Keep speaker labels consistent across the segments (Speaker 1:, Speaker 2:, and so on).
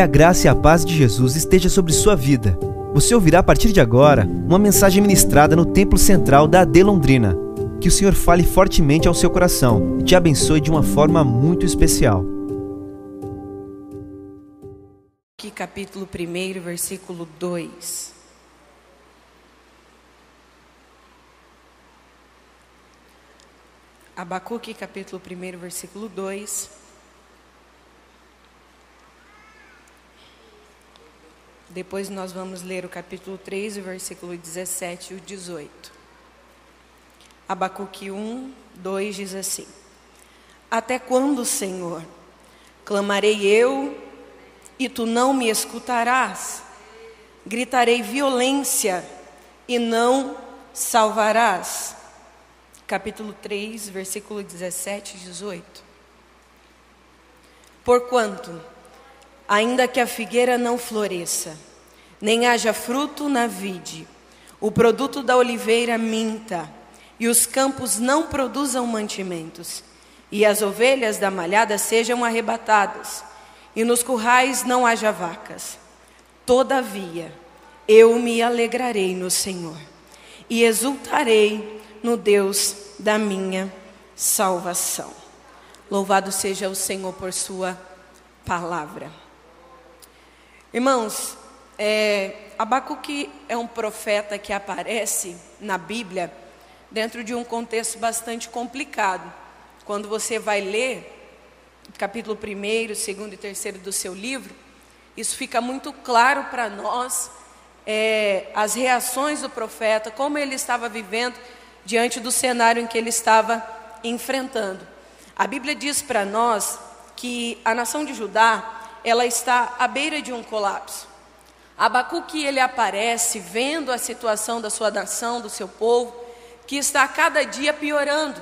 Speaker 1: Que a graça e a paz de Jesus esteja sobre sua vida. Você ouvirá a partir de agora uma mensagem ministrada no Templo Central da AD Londrina. Que o Senhor fale fortemente ao seu coração e te abençoe de uma forma muito especial.
Speaker 2: Aqui, capítulo 1, versículo 2. Abacuque, capítulo 1, versículo 2. Depois nós vamos ler o capítulo 3, o versículo 17 e o 18. Abacuque 1, 2 diz assim: Até quando, Senhor, clamarei eu e tu não me escutarás? Gritarei violência e não salvarás. Capítulo 3, versículo 17 e 18. Porquanto, ainda que a figueira não floresça, nem haja fruto na vide, o produto da oliveira minta, e os campos não produzam mantimentos, e as ovelhas da malhada sejam arrebatadas, e nos currais não haja vacas. Todavia, eu me alegrarei no Senhor, e exultarei no Deus da minha salvação. Louvado seja o Senhor por Sua palavra. Irmãos, é, Abacuque é um profeta que aparece na Bíblia dentro de um contexto bastante complicado. Quando você vai ler capítulo 1, 2 e 3 do seu livro, isso fica muito claro para nós, é, as reações do profeta, como ele estava vivendo diante do cenário em que ele estava enfrentando. A Bíblia diz para nós que a nação de Judá ela está à beira de um colapso. Abacuque ele aparece vendo a situação da sua nação, do seu povo, que está cada dia piorando.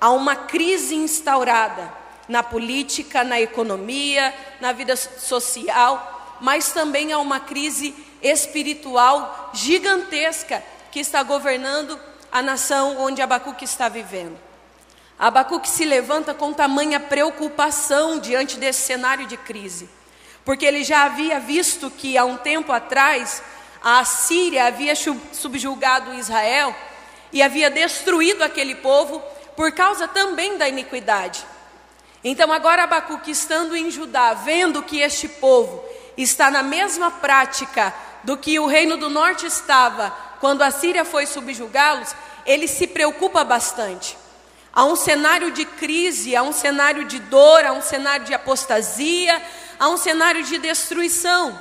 Speaker 2: Há uma crise instaurada na política, na economia, na vida social, mas também há uma crise espiritual gigantesca que está governando a nação onde Abacuque está vivendo. Abacuque se levanta com tamanha preocupação diante desse cenário de crise porque ele já havia visto que há um tempo atrás a Síria havia subjugado Israel e havia destruído aquele povo por causa também da iniquidade. Então agora Abacuque estando em Judá, vendo que este povo está na mesma prática do que o reino do norte estava quando a Síria foi subjugá-los, ele se preocupa bastante. Há um cenário de crise, há um cenário de dor, há um cenário de apostasia, há um cenário de destruição.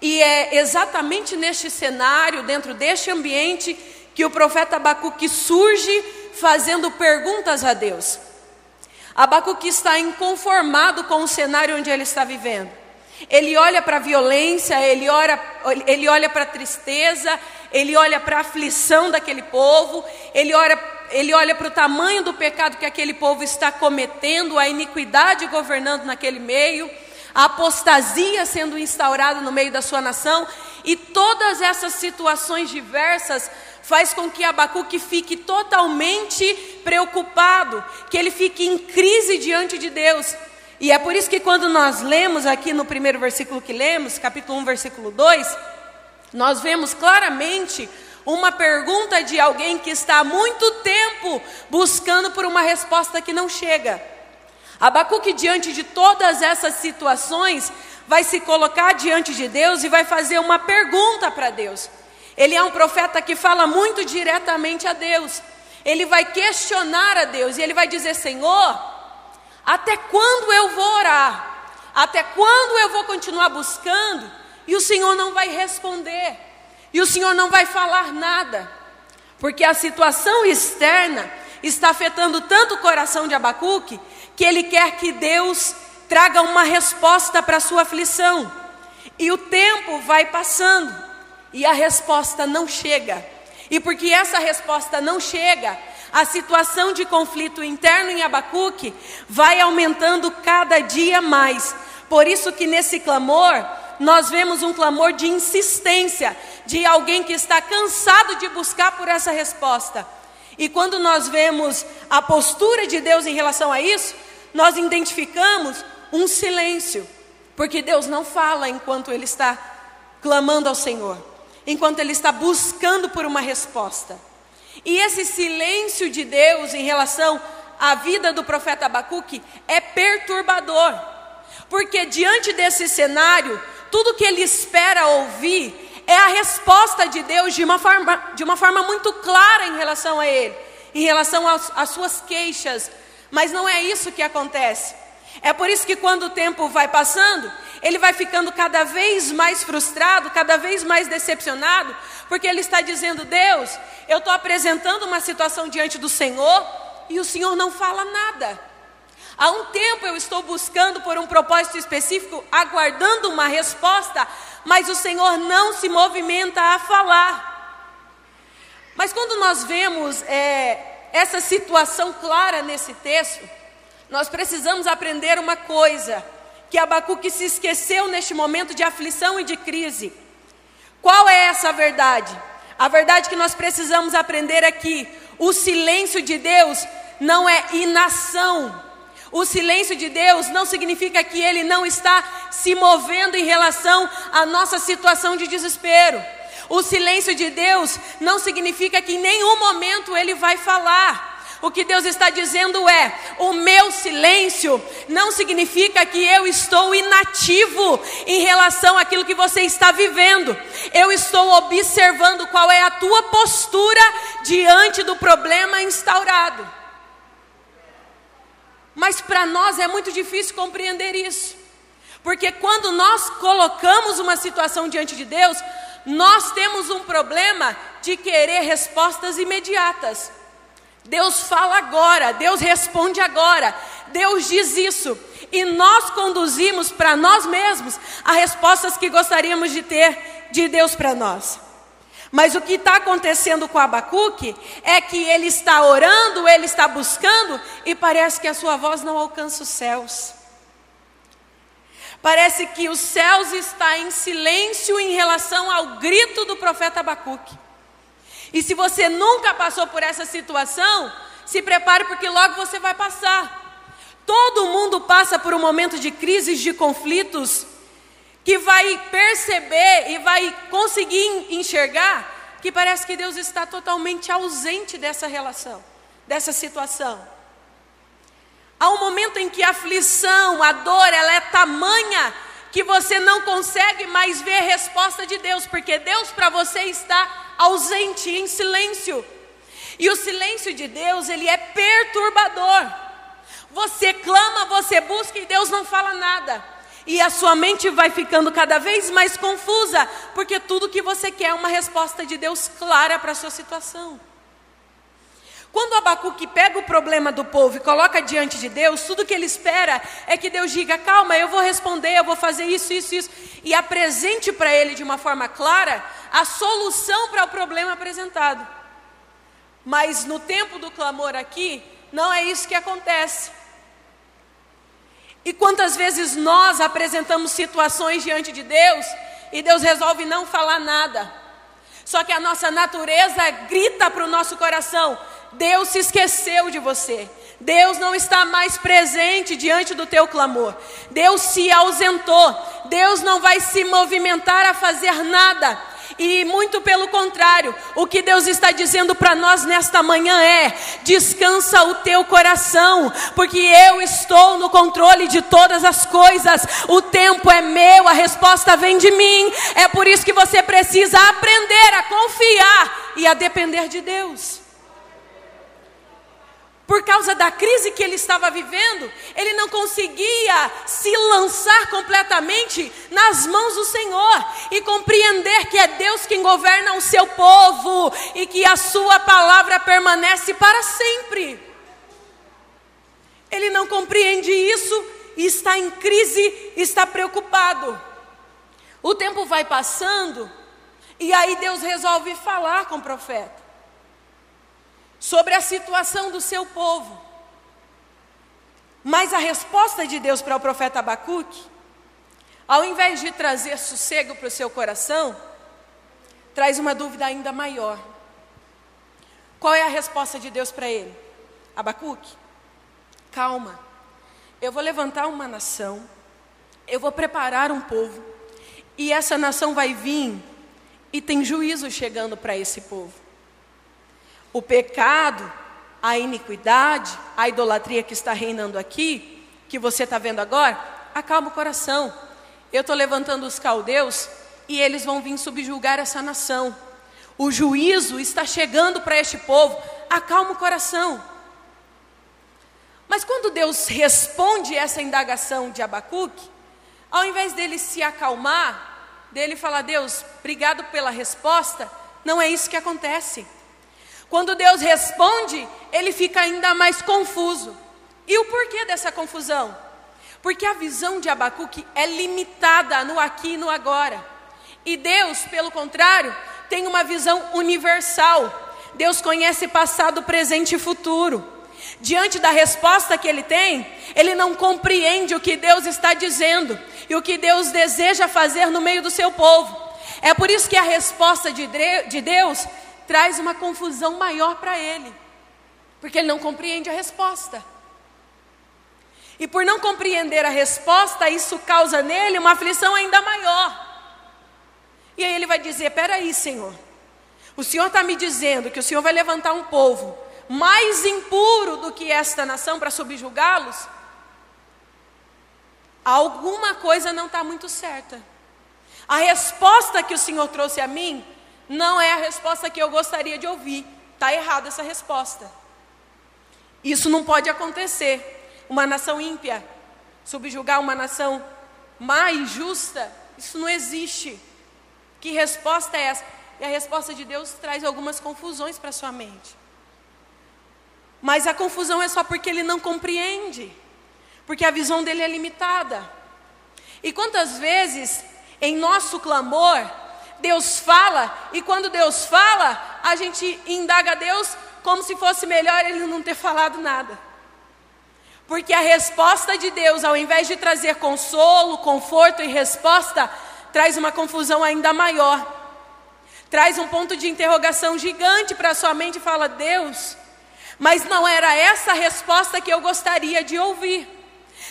Speaker 2: E é exatamente neste cenário, dentro deste ambiente, que o profeta Abacuque surge fazendo perguntas a Deus. Abacuque está inconformado com o cenário onde ele está vivendo. Ele olha para a violência, ele, olha, ele olha para a tristeza, ele olha para a aflição daquele povo, ele ele olha para o tamanho do pecado que aquele povo está cometendo, a iniquidade governando naquele meio a apostasia sendo instaurada no meio da sua nação, e todas essas situações diversas faz com que Abacuque fique totalmente preocupado, que ele fique em crise diante de Deus. E é por isso que quando nós lemos aqui no primeiro versículo que lemos, capítulo 1, versículo 2, nós vemos claramente uma pergunta de alguém que está há muito tempo buscando por uma resposta que não chega. Abacuque, diante de todas essas situações, vai se colocar diante de Deus e vai fazer uma pergunta para Deus. Ele é um profeta que fala muito diretamente a Deus. Ele vai questionar a Deus e ele vai dizer: Senhor, até quando eu vou orar? Até quando eu vou continuar buscando? E o Senhor não vai responder, e o Senhor não vai falar nada, porque a situação externa está afetando tanto o coração de Abacuque que ele quer que Deus traga uma resposta para a sua aflição. E o tempo vai passando e a resposta não chega. E porque essa resposta não chega, a situação de conflito interno em Abacuque vai aumentando cada dia mais. Por isso que nesse clamor, nós vemos um clamor de insistência, de alguém que está cansado de buscar por essa resposta. E quando nós vemos a postura de Deus em relação a isso, nós identificamos um silêncio. Porque Deus não fala enquanto ele está clamando ao Senhor, enquanto ele está buscando por uma resposta. E esse silêncio de Deus em relação à vida do profeta Abacuque é perturbador, porque diante desse cenário, tudo que ele espera ouvir é a resposta de Deus de uma forma, de uma forma muito clara em relação a ele, em relação às suas queixas, mas não é isso que acontece. É por isso que quando o tempo vai passando, ele vai ficando cada vez mais frustrado, cada vez mais decepcionado, porque ele está dizendo: Deus, eu estou apresentando uma situação diante do Senhor e o Senhor não fala nada. Há um tempo eu estou buscando por um propósito específico, aguardando uma resposta, mas o Senhor não se movimenta a falar. Mas quando nós vemos é, essa situação clara nesse texto, nós precisamos aprender uma coisa que Abacuque se esqueceu neste momento de aflição e de crise. Qual é essa verdade? A verdade que nós precisamos aprender é o silêncio de Deus não é inação. O silêncio de Deus não significa que Ele não está se movendo em relação à nossa situação de desespero. O silêncio de Deus não significa que em nenhum momento Ele vai falar. O que Deus está dizendo é: o meu silêncio não significa que eu estou inativo em relação àquilo que você está vivendo. Eu estou observando qual é a tua postura diante do problema instaurado. Mas para nós é muito difícil compreender isso. Porque quando nós colocamos uma situação diante de Deus, nós temos um problema de querer respostas imediatas. Deus fala agora, Deus responde agora, Deus diz isso. E nós conduzimos para nós mesmos as respostas que gostaríamos de ter de Deus para nós. Mas o que está acontecendo com Abacuque é que ele está orando, ele está buscando e parece que a sua voz não alcança os céus. Parece que os céus está em silêncio em relação ao grito do profeta Abacuque. E se você nunca passou por essa situação, se prepare porque logo você vai passar. Todo mundo passa por um momento de crises, de conflitos, que vai perceber e vai conseguir enxergar que parece que Deus está totalmente ausente dessa relação, dessa situação. Há um momento em que a aflição, a dor, ela é tamanha que você não consegue mais ver a resposta de Deus, porque Deus para você está ausente, em silêncio. E o silêncio de Deus, ele é perturbador. Você clama, você busca e Deus não fala nada. E a sua mente vai ficando cada vez mais confusa, porque tudo que você quer é uma resposta de Deus clara para a sua situação. Quando Abacuque pega o problema do povo e coloca diante de Deus, tudo que ele espera é que Deus diga: calma, eu vou responder, eu vou fazer isso, isso, isso, e apresente para ele de uma forma clara a solução para o problema apresentado. Mas no tempo do clamor aqui, não é isso que acontece. E quantas vezes nós apresentamos situações diante de Deus e Deus resolve não falar nada. Só que a nossa natureza grita para o nosso coração: Deus se esqueceu de você. Deus não está mais presente diante do teu clamor. Deus se ausentou. Deus não vai se movimentar a fazer nada. E muito pelo contrário, o que Deus está dizendo para nós nesta manhã é: descansa o teu coração, porque eu estou no controle de todas as coisas. O tempo é meu, a resposta vem de mim. É por isso que você precisa aprender a confiar e a depender de Deus por causa da crise que ele estava vivendo, ele não conseguia se lançar completamente nas mãos do Senhor e compreender que é Deus quem governa o seu povo e que a sua palavra permanece para sempre. Ele não compreende isso e está em crise, está preocupado. O tempo vai passando e aí Deus resolve falar com o profeta sobre a situação do seu povo. Mas a resposta de Deus para o profeta Abacuque, ao invés de trazer sossego para o seu coração, traz uma dúvida ainda maior. Qual é a resposta de Deus para ele? Abacuque, calma, eu vou levantar uma nação, Eu vou preparar um povo, e essa nação vai vir, e tem juízo chegando para esse povo. O pecado, a iniquidade, a idolatria que está reinando aqui, que você está vendo agora, acalma o coração. Eu estou levantando os caldeus e eles vão vir subjugar essa nação. O juízo está chegando para este povo, acalma o coração. Mas quando Deus responde essa indagação de Abacuque, ao invés dele se acalmar, dele falar, Deus, obrigado pela resposta, não é isso que acontece. Quando Deus responde, ele fica ainda mais confuso. E o porquê dessa confusão? Porque a visão de Abacuque é limitada no aqui e no agora. E Deus, pelo contrário, tem uma visão universal. Deus conhece passado, presente e futuro. Diante da resposta que ele tem, ele não compreende o que Deus está dizendo e o que Deus deseja fazer no meio do seu povo. É por isso que a resposta de Deus traz uma confusão maior para ele, porque ele não compreende a resposta. E por não compreender a resposta, isso causa nele uma aflição ainda maior. E aí ele vai dizer: Peraí, Senhor, o Senhor está me dizendo que o Senhor vai levantar um povo mais impuro do que esta nação para subjugá-los, alguma coisa não está muito certa. A resposta que o Senhor trouxe a mim não é a resposta que eu gostaria de ouvir. Está errada essa resposta. Isso não pode acontecer. Uma nação ímpia subjugar uma nação mais justa, isso não existe. Que resposta é essa? E a resposta de Deus traz algumas confusões para sua mente. Mas a confusão é só porque ele não compreende, porque a visão dele é limitada. E quantas vezes, em nosso clamor, Deus fala, e quando Deus fala, a gente indaga a Deus como se fosse melhor ele não ter falado nada. Porque a resposta de Deus, ao invés de trazer consolo, conforto e resposta, traz uma confusão ainda maior. Traz um ponto de interrogação gigante para a sua mente e fala: Deus, mas não era essa a resposta que eu gostaria de ouvir.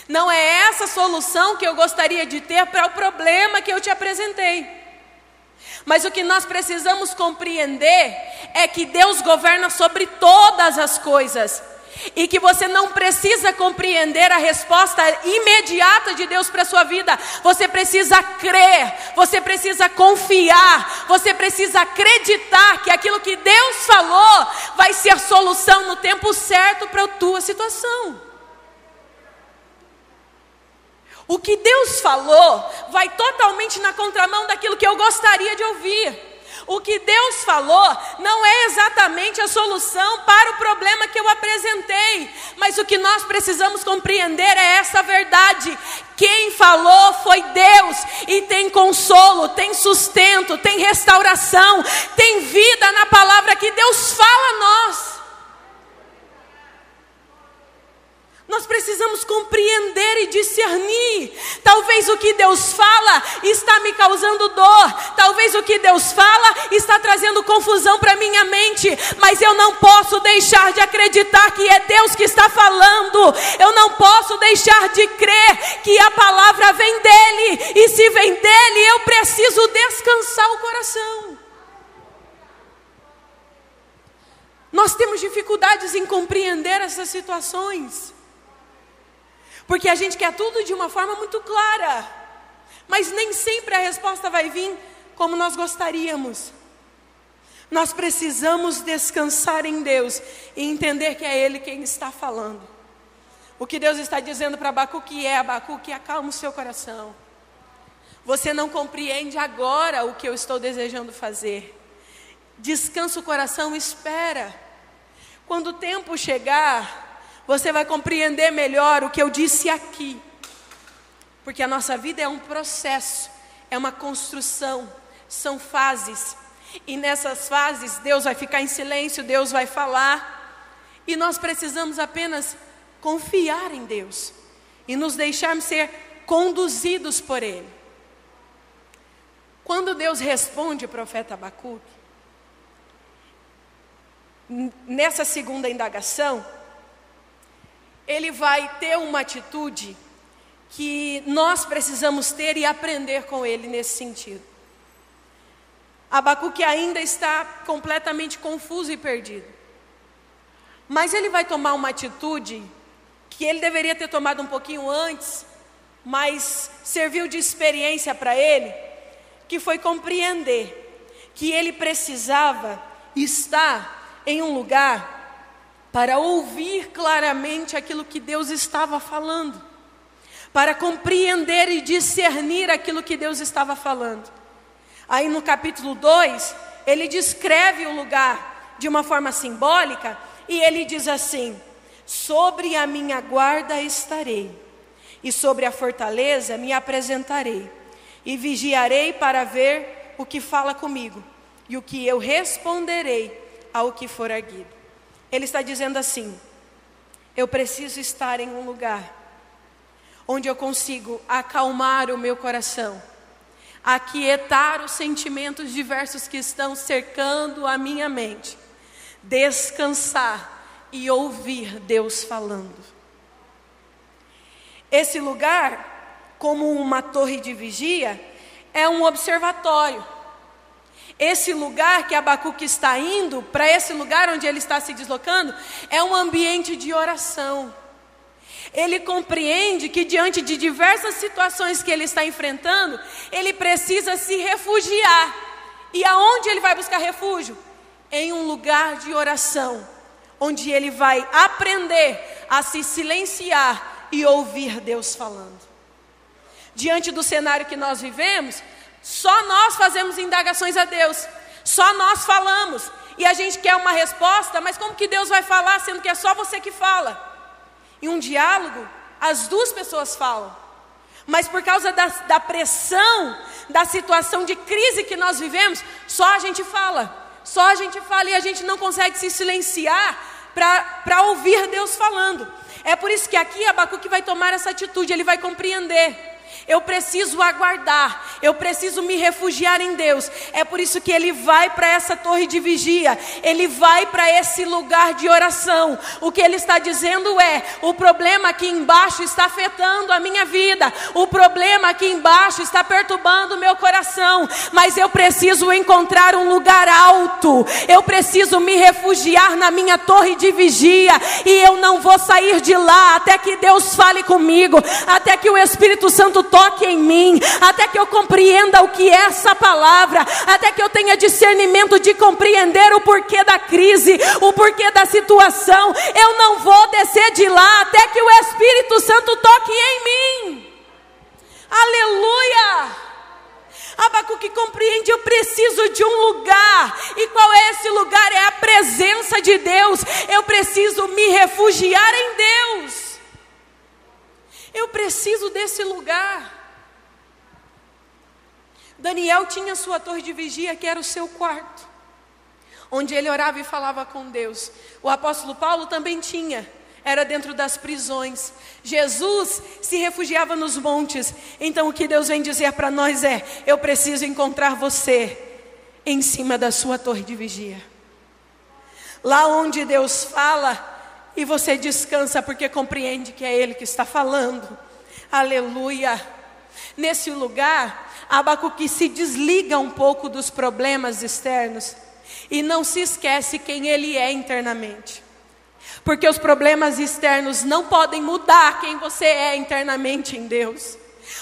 Speaker 2: Não é essa a solução que eu gostaria de ter para o problema que eu te apresentei. Mas o que nós precisamos compreender é que Deus governa sobre todas as coisas e que você não precisa compreender a resposta imediata de Deus para a sua vida, você precisa crer, você precisa confiar, você precisa acreditar que aquilo que Deus falou vai ser a solução no tempo certo para a tua situação. O que Deus falou vai totalmente na contramão daquilo que eu gostaria de ouvir. O que Deus falou não é exatamente a solução para o problema que eu apresentei, mas o que nós precisamos compreender é essa verdade. Quem falou foi Deus, e tem consolo, tem sustento, tem restauração, tem vida na palavra que Deus fala a nós. Nós precisamos compreender e discernir. Talvez o que Deus fala está me causando dor. Talvez o que Deus fala está trazendo confusão para minha mente. Mas eu não posso deixar de acreditar que é Deus que está falando. Eu não posso deixar de crer que a palavra vem dele. E se vem dele, eu preciso descansar o coração. Nós temos dificuldades em compreender essas situações. Porque a gente quer tudo de uma forma muito clara, mas nem sempre a resposta vai vir como nós gostaríamos. Nós precisamos descansar em Deus e entender que é Ele quem está falando. O que Deus está dizendo para Abacuque é: Abacuque, acalma o seu coração. Você não compreende agora o que eu estou desejando fazer. Descansa o coração, espera. Quando o tempo chegar, você vai compreender melhor o que eu disse aqui. Porque a nossa vida é um processo, é uma construção, são fases. E nessas fases, Deus vai ficar em silêncio, Deus vai falar. E nós precisamos apenas confiar em Deus e nos deixarmos ser conduzidos por Ele. Quando Deus responde o profeta Abacuque, nessa segunda indagação, ele vai ter uma atitude que nós precisamos ter e aprender com ele nesse sentido. Abacuque ainda está completamente confuso e perdido. Mas ele vai tomar uma atitude que ele deveria ter tomado um pouquinho antes, mas serviu de experiência para ele, que foi compreender que ele precisava estar em um lugar para ouvir claramente aquilo que Deus estava falando, para compreender e discernir aquilo que Deus estava falando. Aí no capítulo 2, ele descreve o lugar de uma forma simbólica e ele diz assim: Sobre a minha guarda estarei, e sobre a fortaleza me apresentarei, e vigiarei para ver o que fala comigo, e o que eu responderei ao que for erguido. Ele está dizendo assim: Eu preciso estar em um lugar onde eu consigo acalmar o meu coração aquietar os sentimentos diversos que estão cercando a minha mente, descansar e ouvir Deus falando. Esse lugar, como uma torre de vigia, é um observatório. Esse lugar que Abacuque está indo, para esse lugar onde ele está se deslocando, é um ambiente de oração ele compreende que diante de diversas situações que ele está enfrentando, ele precisa se refugiar. E aonde ele vai buscar refúgio? Em um lugar de oração, onde ele vai aprender a se silenciar e ouvir Deus falando. Diante do cenário que nós vivemos, só nós fazemos indagações a Deus, só nós falamos, e a gente quer uma resposta, mas como que Deus vai falar sendo que é só você que fala? Em um diálogo, as duas pessoas falam. Mas por causa da, da pressão, da situação de crise que nós vivemos, só a gente fala. Só a gente fala e a gente não consegue se silenciar para ouvir Deus falando. É por isso que aqui Abacuque vai tomar essa atitude, ele vai compreender. Eu preciso aguardar, eu preciso me refugiar em Deus. É por isso que ele vai para essa torre de vigia, ele vai para esse lugar de oração. O que ele está dizendo é: o problema aqui embaixo está afetando a minha vida, o problema aqui embaixo está perturbando o meu coração, mas eu preciso encontrar um lugar alto, eu preciso me refugiar na minha torre de vigia, e eu não vou sair de lá até que Deus fale comigo, até que o Espírito Santo toque em mim, até que eu compreenda o que é essa palavra, até que eu tenha discernimento de compreender o porquê da crise, o porquê da situação. Eu não vou descer de lá até que o Espírito Santo toque em mim. Aleluia! Abacuque compreende, eu preciso de um lugar. E qual é esse lugar? É a presença de Deus. Eu preciso me refugiar em Deus. Eu preciso desse lugar. Daniel tinha sua torre de vigia, que era o seu quarto, onde ele orava e falava com Deus. O apóstolo Paulo também tinha, era dentro das prisões. Jesus se refugiava nos montes. Então o que Deus vem dizer para nós é: eu preciso encontrar você em cima da sua torre de vigia. Lá onde Deus fala, e você descansa porque compreende que é Ele que está falando. Aleluia. Nesse lugar, Abacuque se desliga um pouco dos problemas externos e não se esquece quem ele é internamente. Porque os problemas externos não podem mudar quem você é internamente em Deus.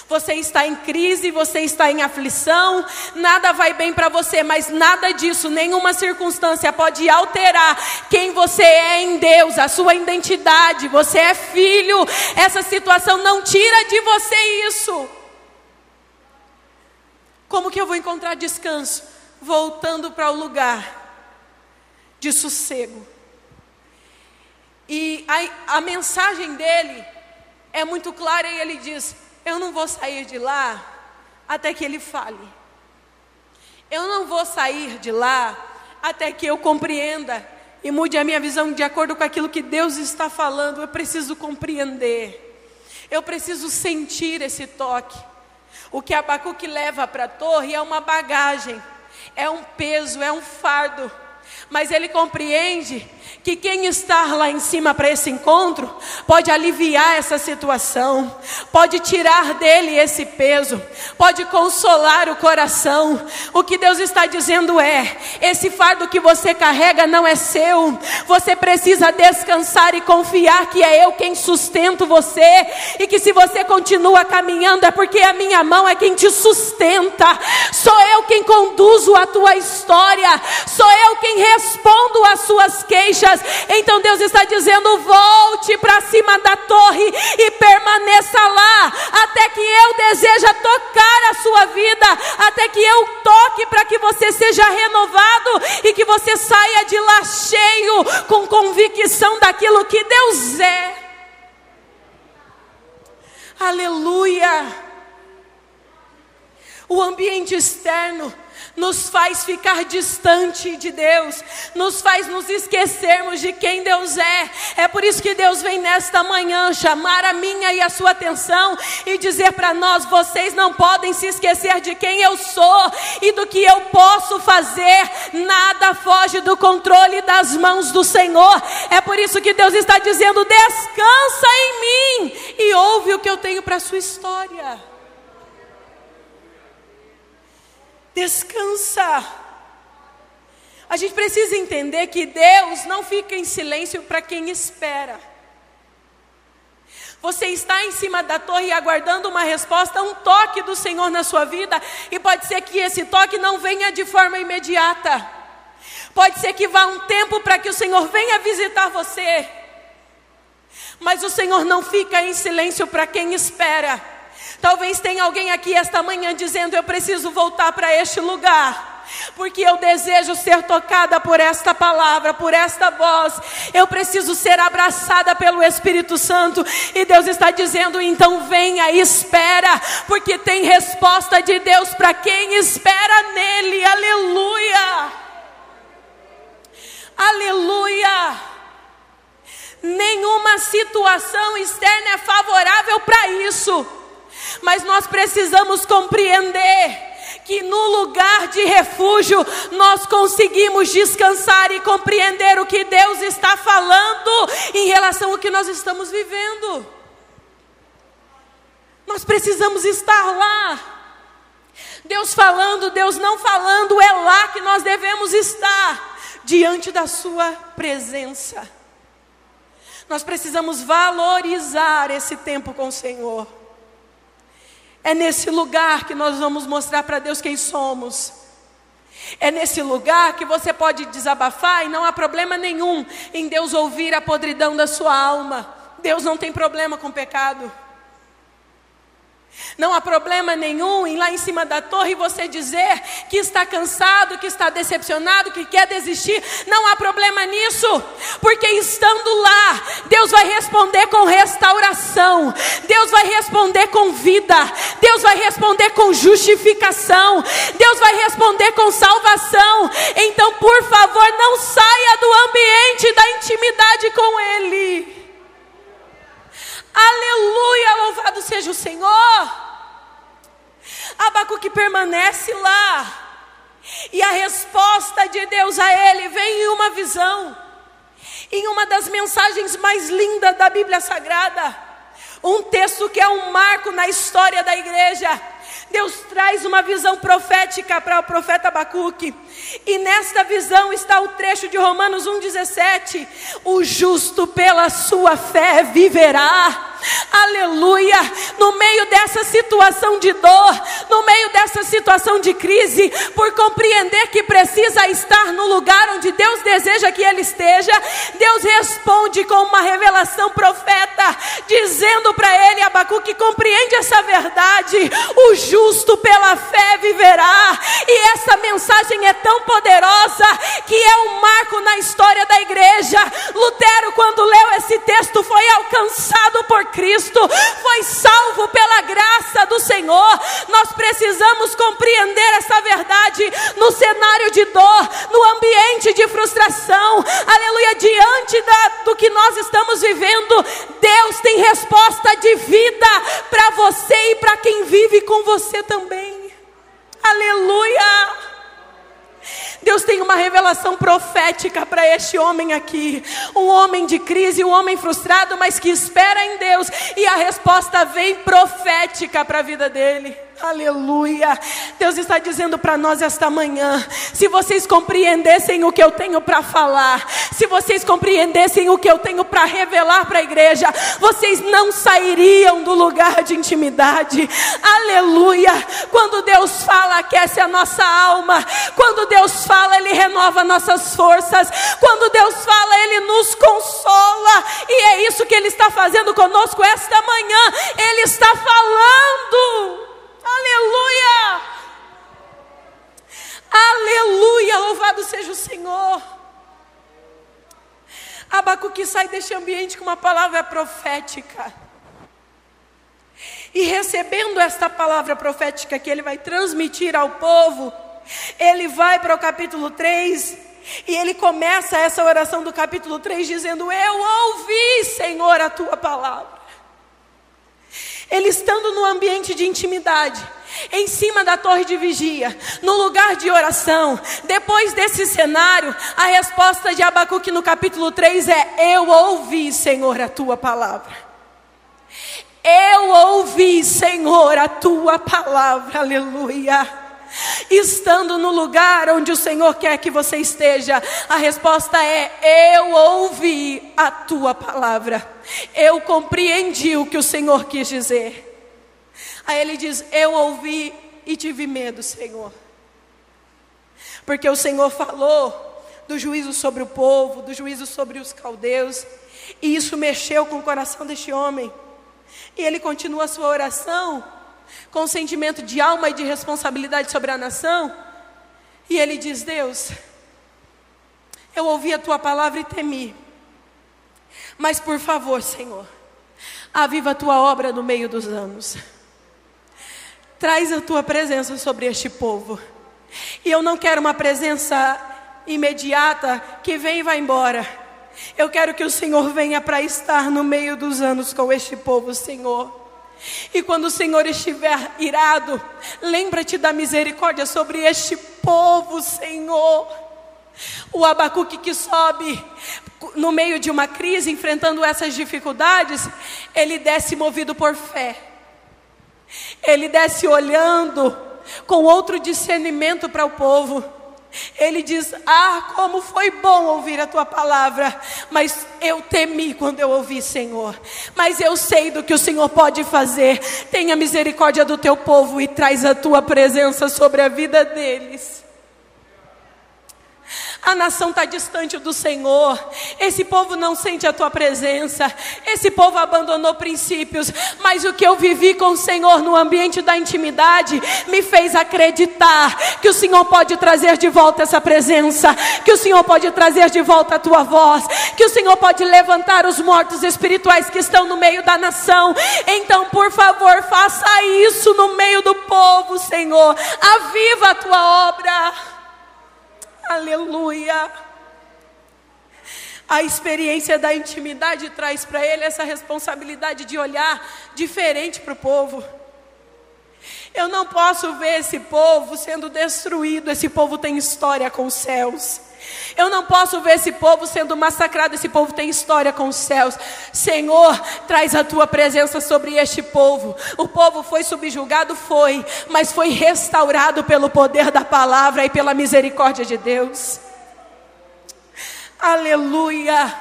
Speaker 2: Você está em crise, você está em aflição, nada vai bem para você, mas nada disso, nenhuma circunstância pode alterar quem você é em Deus, a sua identidade. Você é filho, essa situação não tira de você isso. Como que eu vou encontrar descanso? Voltando para o lugar de sossego. E a, a mensagem dele é muito clara e ele diz: eu não vou sair de lá até que ele fale. Eu não vou sair de lá até que eu compreenda e mude a minha visão de acordo com aquilo que Deus está falando. Eu preciso compreender. Eu preciso sentir esse toque. O que Abacuque leva para a torre é uma bagagem, é um peso, é um fardo. Mas ele compreende que quem está lá em cima para esse encontro pode aliviar essa situação, pode tirar dele esse peso, pode consolar o coração. O que Deus está dizendo é: esse fardo que você carrega não é seu, você precisa descansar e confiar que é eu quem sustento você, e que se você continua caminhando é porque a minha mão é quem te sustenta, sou eu quem conduzo a tua história, sou eu quem respondo às suas queixas então Deus está dizendo: volte para cima da torre e permaneça lá, até que eu deseja tocar a sua vida, até que eu toque para que você seja renovado e que você saia de lá cheio, com convicção daquilo que Deus é. Aleluia! O ambiente externo nos faz ficar distante de Deus, nos faz nos esquecermos de quem Deus é. É por isso que Deus vem nesta manhã chamar a minha e a sua atenção e dizer para nós: vocês não podem se esquecer de quem eu sou e do que eu posso fazer. Nada foge do controle das mãos do Senhor. É por isso que Deus está dizendo: descansa em mim e ouve o que eu tenho para a sua história. Descansa. A gente precisa entender que Deus não fica em silêncio para quem espera. Você está em cima da torre aguardando uma resposta, um toque do Senhor na sua vida, e pode ser que esse toque não venha de forma imediata. Pode ser que vá um tempo para que o Senhor venha visitar você. Mas o Senhor não fica em silêncio para quem espera. Talvez tenha alguém aqui esta manhã dizendo: Eu preciso voltar para este lugar porque eu desejo ser tocada por esta palavra, por esta voz. Eu preciso ser abraçada pelo Espírito Santo. E Deus está dizendo: então venha e espera, porque tem resposta de Deus para quem espera nele. Aleluia! Aleluia! Nenhuma situação externa é favorável para isso mas nós precisamos compreender que no lugar de refúgio nós conseguimos descansar e compreender o que Deus está falando em relação ao que nós estamos vivendo. Nós precisamos estar lá. Deus falando, Deus não falando, é lá que nós devemos estar, diante da Sua presença. Nós precisamos valorizar esse tempo com o Senhor. É nesse lugar que nós vamos mostrar para Deus quem somos. É nesse lugar que você pode desabafar e não há problema nenhum em Deus ouvir a podridão da sua alma. Deus não tem problema com pecado. Não há problema nenhum em lá em cima da torre você dizer que está cansado, que está decepcionado, que quer desistir. Não há problema nisso, porque estando lá, Deus vai responder com restauração, Deus vai responder com vida, Deus vai responder com justificação, Deus vai responder com salvação. Então, por favor, não saia do ambiente da intimidade com Ele. Aleluia, louvado seja o Senhor. Abacuque permanece lá. E a resposta de Deus a ele vem em uma visão, em uma das mensagens mais lindas da Bíblia Sagrada, um texto que é um marco na história da igreja. Deus traz uma visão profética para o profeta Abacuque. E nesta visão está o trecho de Romanos 1,17: O justo pela sua fé viverá. Aleluia! No meio dessa situação de dor, no meio dessa situação de crise, por compreender que precisa estar no lugar onde Deus deseja que ele esteja, Deus responde com uma revelação profeta, dizendo para ele, Abacuque, compreende essa verdade: o justo pela fé viverá. E essa mensagem é tão poderosa que é um marco na história da igreja. Lutero, quando leu esse texto, foi alcançado por Cristo, foi salvo pela graça do Senhor. Nós precisamos compreender essa verdade no cenário de dor, no ambiente de frustração. Aleluia, diante da, do que nós estamos vivendo, Deus tem resposta de vida para você e para quem vive com você também. Revelação profética para este homem aqui. Um homem de crise, um homem frustrado, mas que espera em Deus. E a resposta vem profética para a vida dele. Aleluia. Deus está dizendo para nós esta manhã: se vocês compreendessem o que eu tenho para falar, se vocês compreendessem o que eu tenho para revelar para a igreja, vocês não sairiam do lugar de intimidade. Aleluia. Quando Deus fala, aquece a nossa alma. Quando Deus fala, Ele renova nossas forças. Quando Deus fala, Ele nos consola. E é isso que Ele está fazendo conosco esta manhã. Ele está falando. Aleluia! Aleluia! Louvado seja o Senhor. Sai deste ambiente com uma palavra profética. E recebendo esta palavra profética que ele vai transmitir ao povo, ele vai para o capítulo 3 e ele começa essa oração do capítulo 3 dizendo: Eu ouvi, Senhor, a tua palavra. Ele estando no ambiente de intimidade, em cima da torre de vigia, no lugar de oração, depois desse cenário, a resposta de Abacuque no capítulo 3 é: Eu ouvi, Senhor, a tua palavra. Eu ouvi, Senhor, a tua palavra, aleluia estando no lugar onde o Senhor quer que você esteja? A resposta é: Eu ouvi a tua palavra, eu compreendi o que o Senhor quis dizer. Aí ele diz: Eu ouvi e tive medo, Senhor, porque o Senhor falou do juízo sobre o povo, do juízo sobre os caldeus, e isso mexeu com o coração deste homem. E ele continua a sua oração com um sentimento de alma e de responsabilidade sobre a nação. E ele diz: Deus, eu ouvi a tua palavra e temi. Mas por favor, Senhor, aviva a tua obra no meio dos anos. Traz a tua presença sobre este povo. E eu não quero uma presença imediata que vem e vai embora. Eu quero que o Senhor venha para estar no meio dos anos com este povo, Senhor. E quando o Senhor estiver irado, lembra-te da misericórdia sobre este povo, Senhor. O Abacuque que sobe no meio de uma crise, enfrentando essas dificuldades, ele desce movido por fé. Ele desce olhando com outro discernimento para o povo. Ele diz: Ah, como foi bom ouvir a tua palavra, mas eu temi quando eu ouvi, Senhor. Mas eu sei do que o Senhor pode fazer. Tenha misericórdia do teu povo e traz a tua presença sobre a vida deles. A nação está distante do Senhor. Esse povo não sente a tua presença. Esse povo abandonou princípios. Mas o que eu vivi com o Senhor no ambiente da intimidade me fez acreditar que o Senhor pode trazer de volta essa presença. Que o Senhor pode trazer de volta a tua voz. Que o Senhor pode levantar os mortos espirituais que estão no meio da nação. Então, por favor, faça isso no meio do povo, Senhor. Aviva a tua obra. Aleluia. A experiência da intimidade traz para ele essa responsabilidade de olhar diferente para o povo. Eu não posso ver esse povo sendo destruído, esse povo tem história com os céus. Eu não posso ver esse povo sendo massacrado, esse povo tem história com os céus. Senhor, traz a tua presença sobre este povo. O povo foi subjugado, foi, mas foi restaurado pelo poder da palavra e pela misericórdia de Deus. Aleluia.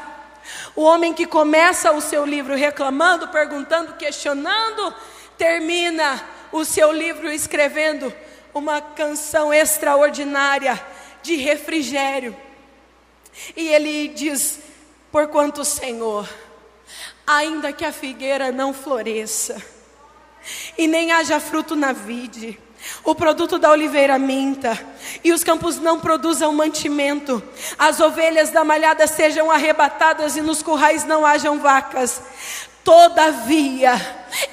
Speaker 2: O homem que começa o seu livro reclamando, perguntando, questionando, termina o seu livro escrevendo uma canção extraordinária de refrigério. E ele diz: Porquanto, Senhor, ainda que a figueira não floresça, e nem haja fruto na vide, o produto da oliveira minta, e os campos não produzam mantimento, as ovelhas da malhada sejam arrebatadas, e nos currais não hajam vacas. Todavia,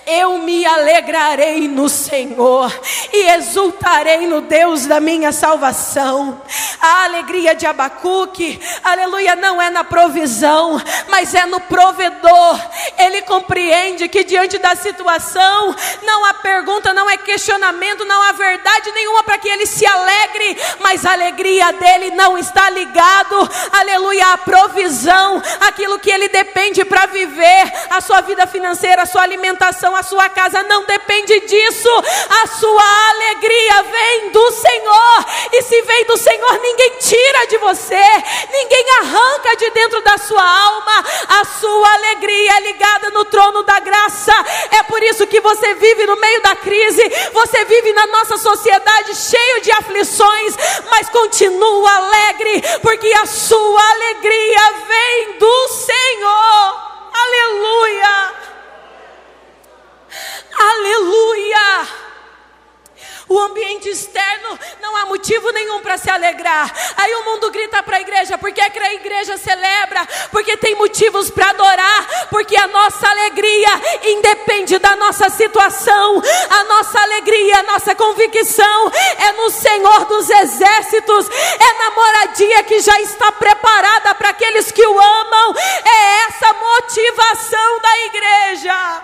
Speaker 2: eu me alegrarei no Senhor e exultarei no Deus da minha salvação. A alegria de Abacuque, aleluia, não é na provisão, mas é no provedor. Ele compreende que diante da situação não há pergunta, não é questionamento, não há verdade nenhuma para que ele se alegre, mas a alegria dele não está ligado, aleluia, à provisão, aquilo que ele depende para viver, sua vida financeira, a sua alimentação, a sua casa não depende disso. A sua alegria vem do Senhor. E se vem do Senhor, ninguém tira de você, ninguém arranca de dentro da sua alma. A sua alegria é ligada no trono da graça. É por isso que você vive no meio da crise, você vive na nossa sociedade cheio de aflições, mas continua alegre, porque a sua alegria vem do Senhor. Aleluia! Aleluia! O ambiente externo, não há motivo nenhum para se alegrar. Aí o mundo grita para a igreja, porque é que a igreja celebra, porque tem motivos para adorar, porque a nossa alegria independe da nossa situação, a nossa alegria, a nossa convicção é no Senhor dos exércitos, é na moradia que já está preparada para aqueles que o amam, é essa motivação da igreja,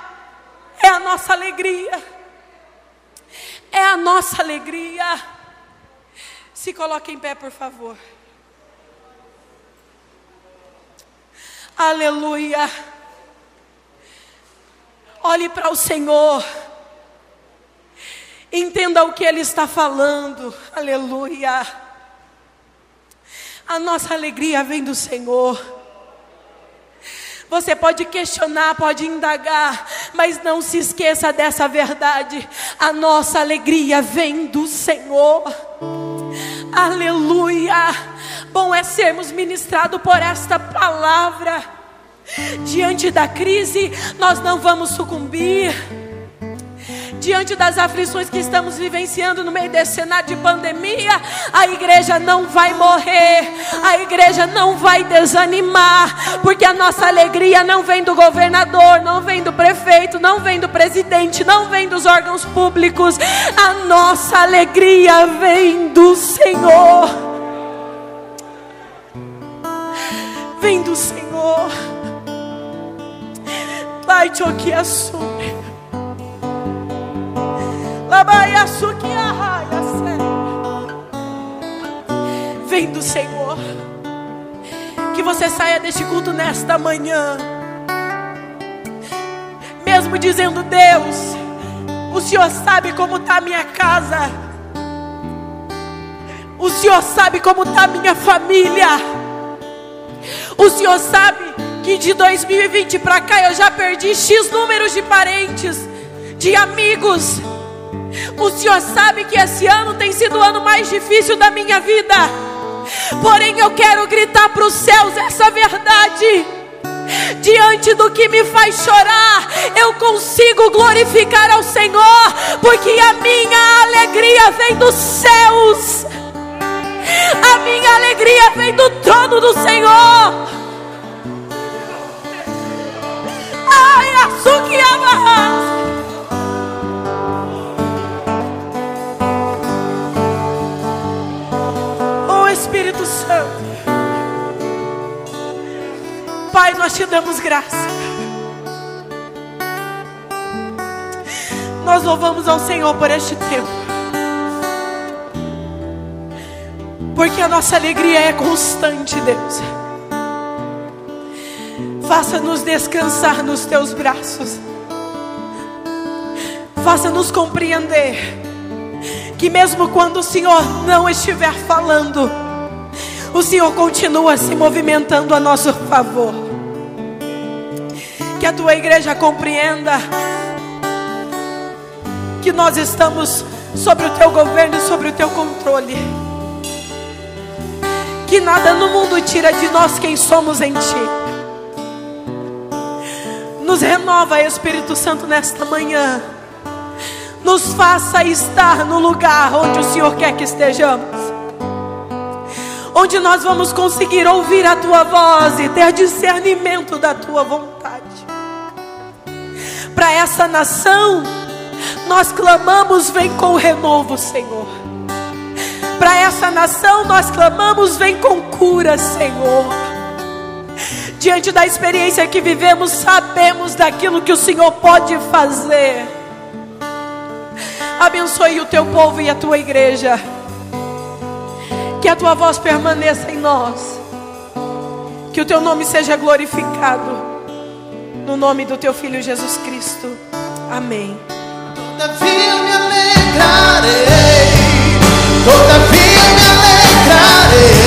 Speaker 2: é a nossa alegria é a nossa alegria. Se coloque em pé, por favor. Aleluia. Olhe para o Senhor. Entenda o que Ele está falando. Aleluia. A nossa alegria vem do Senhor. Você pode questionar, pode indagar, mas não se esqueça dessa verdade. A nossa alegria vem do Senhor. Aleluia. Bom é sermos ministrados por esta palavra. Diante da crise, nós não vamos sucumbir diante das aflições que estamos vivenciando no meio desse cenário de pandemia, a igreja não vai morrer, a igreja não vai desanimar, porque a nossa alegria não vem do governador, não vem do prefeito, não vem do presidente, não vem dos órgãos públicos, a nossa alegria vem do Senhor. Vem do Senhor. Pai, te que assume. Vem do Senhor. Que você saia deste culto nesta manhã. Mesmo dizendo, Deus, o Senhor sabe como está a minha casa. O Senhor sabe como está a minha família. O Senhor sabe que de 2020 para cá eu já perdi X números de parentes, de amigos o Senhor sabe que esse ano tem sido o ano mais difícil da minha vida. Porém, eu quero gritar para os céus essa verdade. Diante do que me faz chorar, eu consigo glorificar ao Senhor, porque a minha alegria vem dos céus, a minha alegria vem do trono do Senhor. Ai, açúcar e Pai, nós te damos graça. Nós louvamos ao Senhor por este tempo. Porque a nossa alegria é constante, Deus. Faça-nos descansar nos teus braços. Faça-nos compreender que mesmo quando o Senhor não estiver falando, o Senhor continua se movimentando a nosso favor. Que a tua igreja compreenda que nós estamos sobre o teu governo sobre o teu controle. Que nada no mundo tira de nós quem somos em ti. Nos renova, Espírito Santo, nesta manhã. Nos faça estar no lugar onde o Senhor quer que estejamos onde nós vamos conseguir ouvir a tua voz e ter discernimento da tua vontade. Para essa nação, nós clamamos: vem com renovo, Senhor. Para essa nação nós clamamos: vem com cura, Senhor. Diante da experiência que vivemos, sabemos daquilo que o Senhor pode fazer. Abençoe o teu povo e a tua igreja. Que a tua voz permaneça em nós. Que o teu nome seja glorificado. No nome do teu filho Jesus Cristo. Amém.
Speaker 3: Todavia me alegrarei. Todavia me alegrarei.